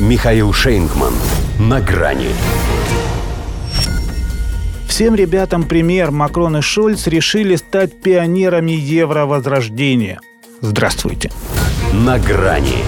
Михаил Шейнгман. На грани. Всем ребятам пример Макрон и Шольц решили стать пионерами евровозрождения. Здравствуйте. На грани.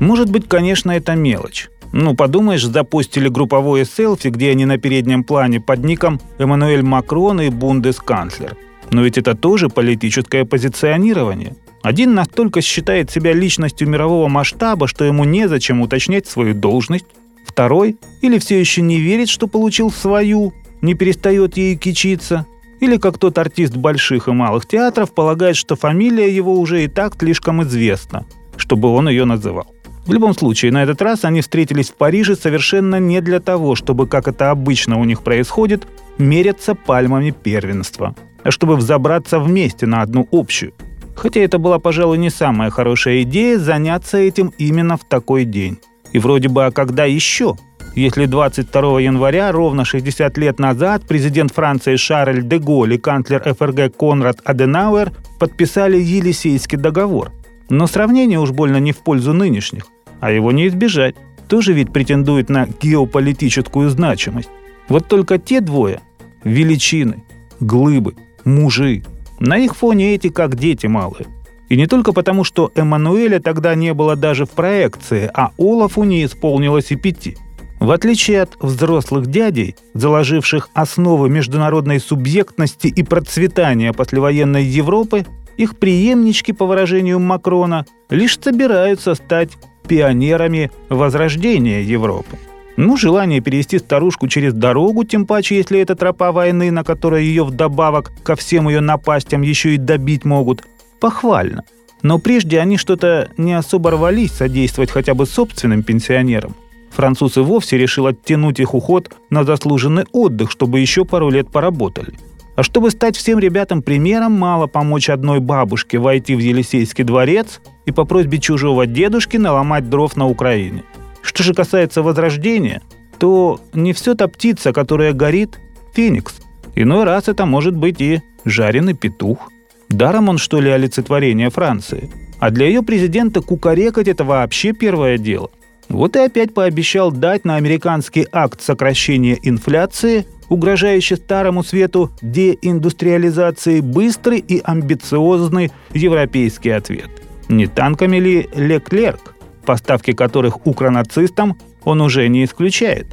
Может быть, конечно, это мелочь. Ну, подумаешь, запустили групповое селфи, где они на переднем плане под ником Эммануэль Макрон и бундесканцлер. Но ведь это тоже политическое позиционирование. Один настолько считает себя личностью мирового масштаба, что ему незачем уточнять свою должность. Второй или все еще не верит, что получил свою, не перестает ей кичиться. Или как тот артист больших и малых театров полагает, что фамилия его уже и так слишком известна, чтобы он ее называл. В любом случае, на этот раз они встретились в Париже совершенно не для того, чтобы, как это обычно у них происходит, меряться пальмами первенства, а чтобы взобраться вместе на одну общую. Хотя это была, пожалуй, не самая хорошая идея заняться этим именно в такой день. И вроде бы, а когда еще? Если 22 января, ровно 60 лет назад, президент Франции Шарль де Голль и канцлер ФРГ Конрад Аденауэр подписали Елисейский договор. Но сравнение уж больно не в пользу нынешних а его не избежать. Тоже ведь претендует на геополитическую значимость. Вот только те двое – величины, глыбы, мужи. На их фоне эти как дети малые. И не только потому, что Эммануэля тогда не было даже в проекции, а Олафу не исполнилось и пяти. В отличие от взрослых дядей, заложивших основы международной субъектности и процветания послевоенной Европы, их преемнички, по выражению Макрона, лишь собираются стать пионерами возрождения Европы. Ну, желание перевести старушку через дорогу, тем паче, если это тропа войны, на которой ее вдобавок ко всем ее напастям еще и добить могут, похвально. Но прежде они что-то не особо рвались содействовать хотя бы собственным пенсионерам. Француз и вовсе решил оттянуть их уход на заслуженный отдых, чтобы еще пару лет поработали – а чтобы стать всем ребятам примером, мало помочь одной бабушке войти в Елисейский дворец и по просьбе чужого дедушки наломать дров на Украине. Что же касается возрождения, то не все та птица, которая горит, феникс. Иной раз это может быть и жареный петух. Даром он, что ли, олицетворение Франции. А для ее президента кукарекать – это вообще первое дело. Вот и опять пообещал дать на американский акт сокращения инфляции угрожающий старому свету деиндустриализации, быстрый и амбициозный европейский ответ. Не танками ли Леклерк, поставки которых укронацистам он уже не исключает?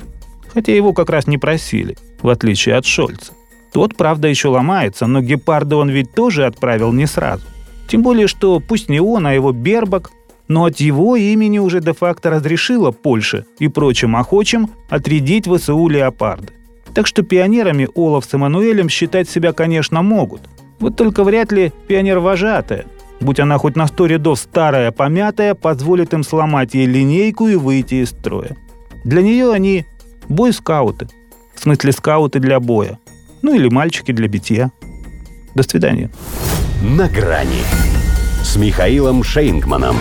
Хотя его как раз не просили, в отличие от Шольца. Тот, правда, еще ломается, но гепарда он ведь тоже отправил не сразу. Тем более, что пусть не он, а его Бербак, но от его имени уже де-факто разрешила Польша и прочим охочим отрядить ВСУ «Леопарды». Так что пионерами Олаф с Эммануэлем считать себя, конечно, могут. Вот только вряд ли пионер-вожатая. Будь она хоть на сто рядов старая, помятая, позволит им сломать ей линейку и выйти из строя. Для нее они бой-скауты. В смысле скауты для боя. Ну или мальчики для битья. До свидания. На грани с Михаилом Шейнгманом.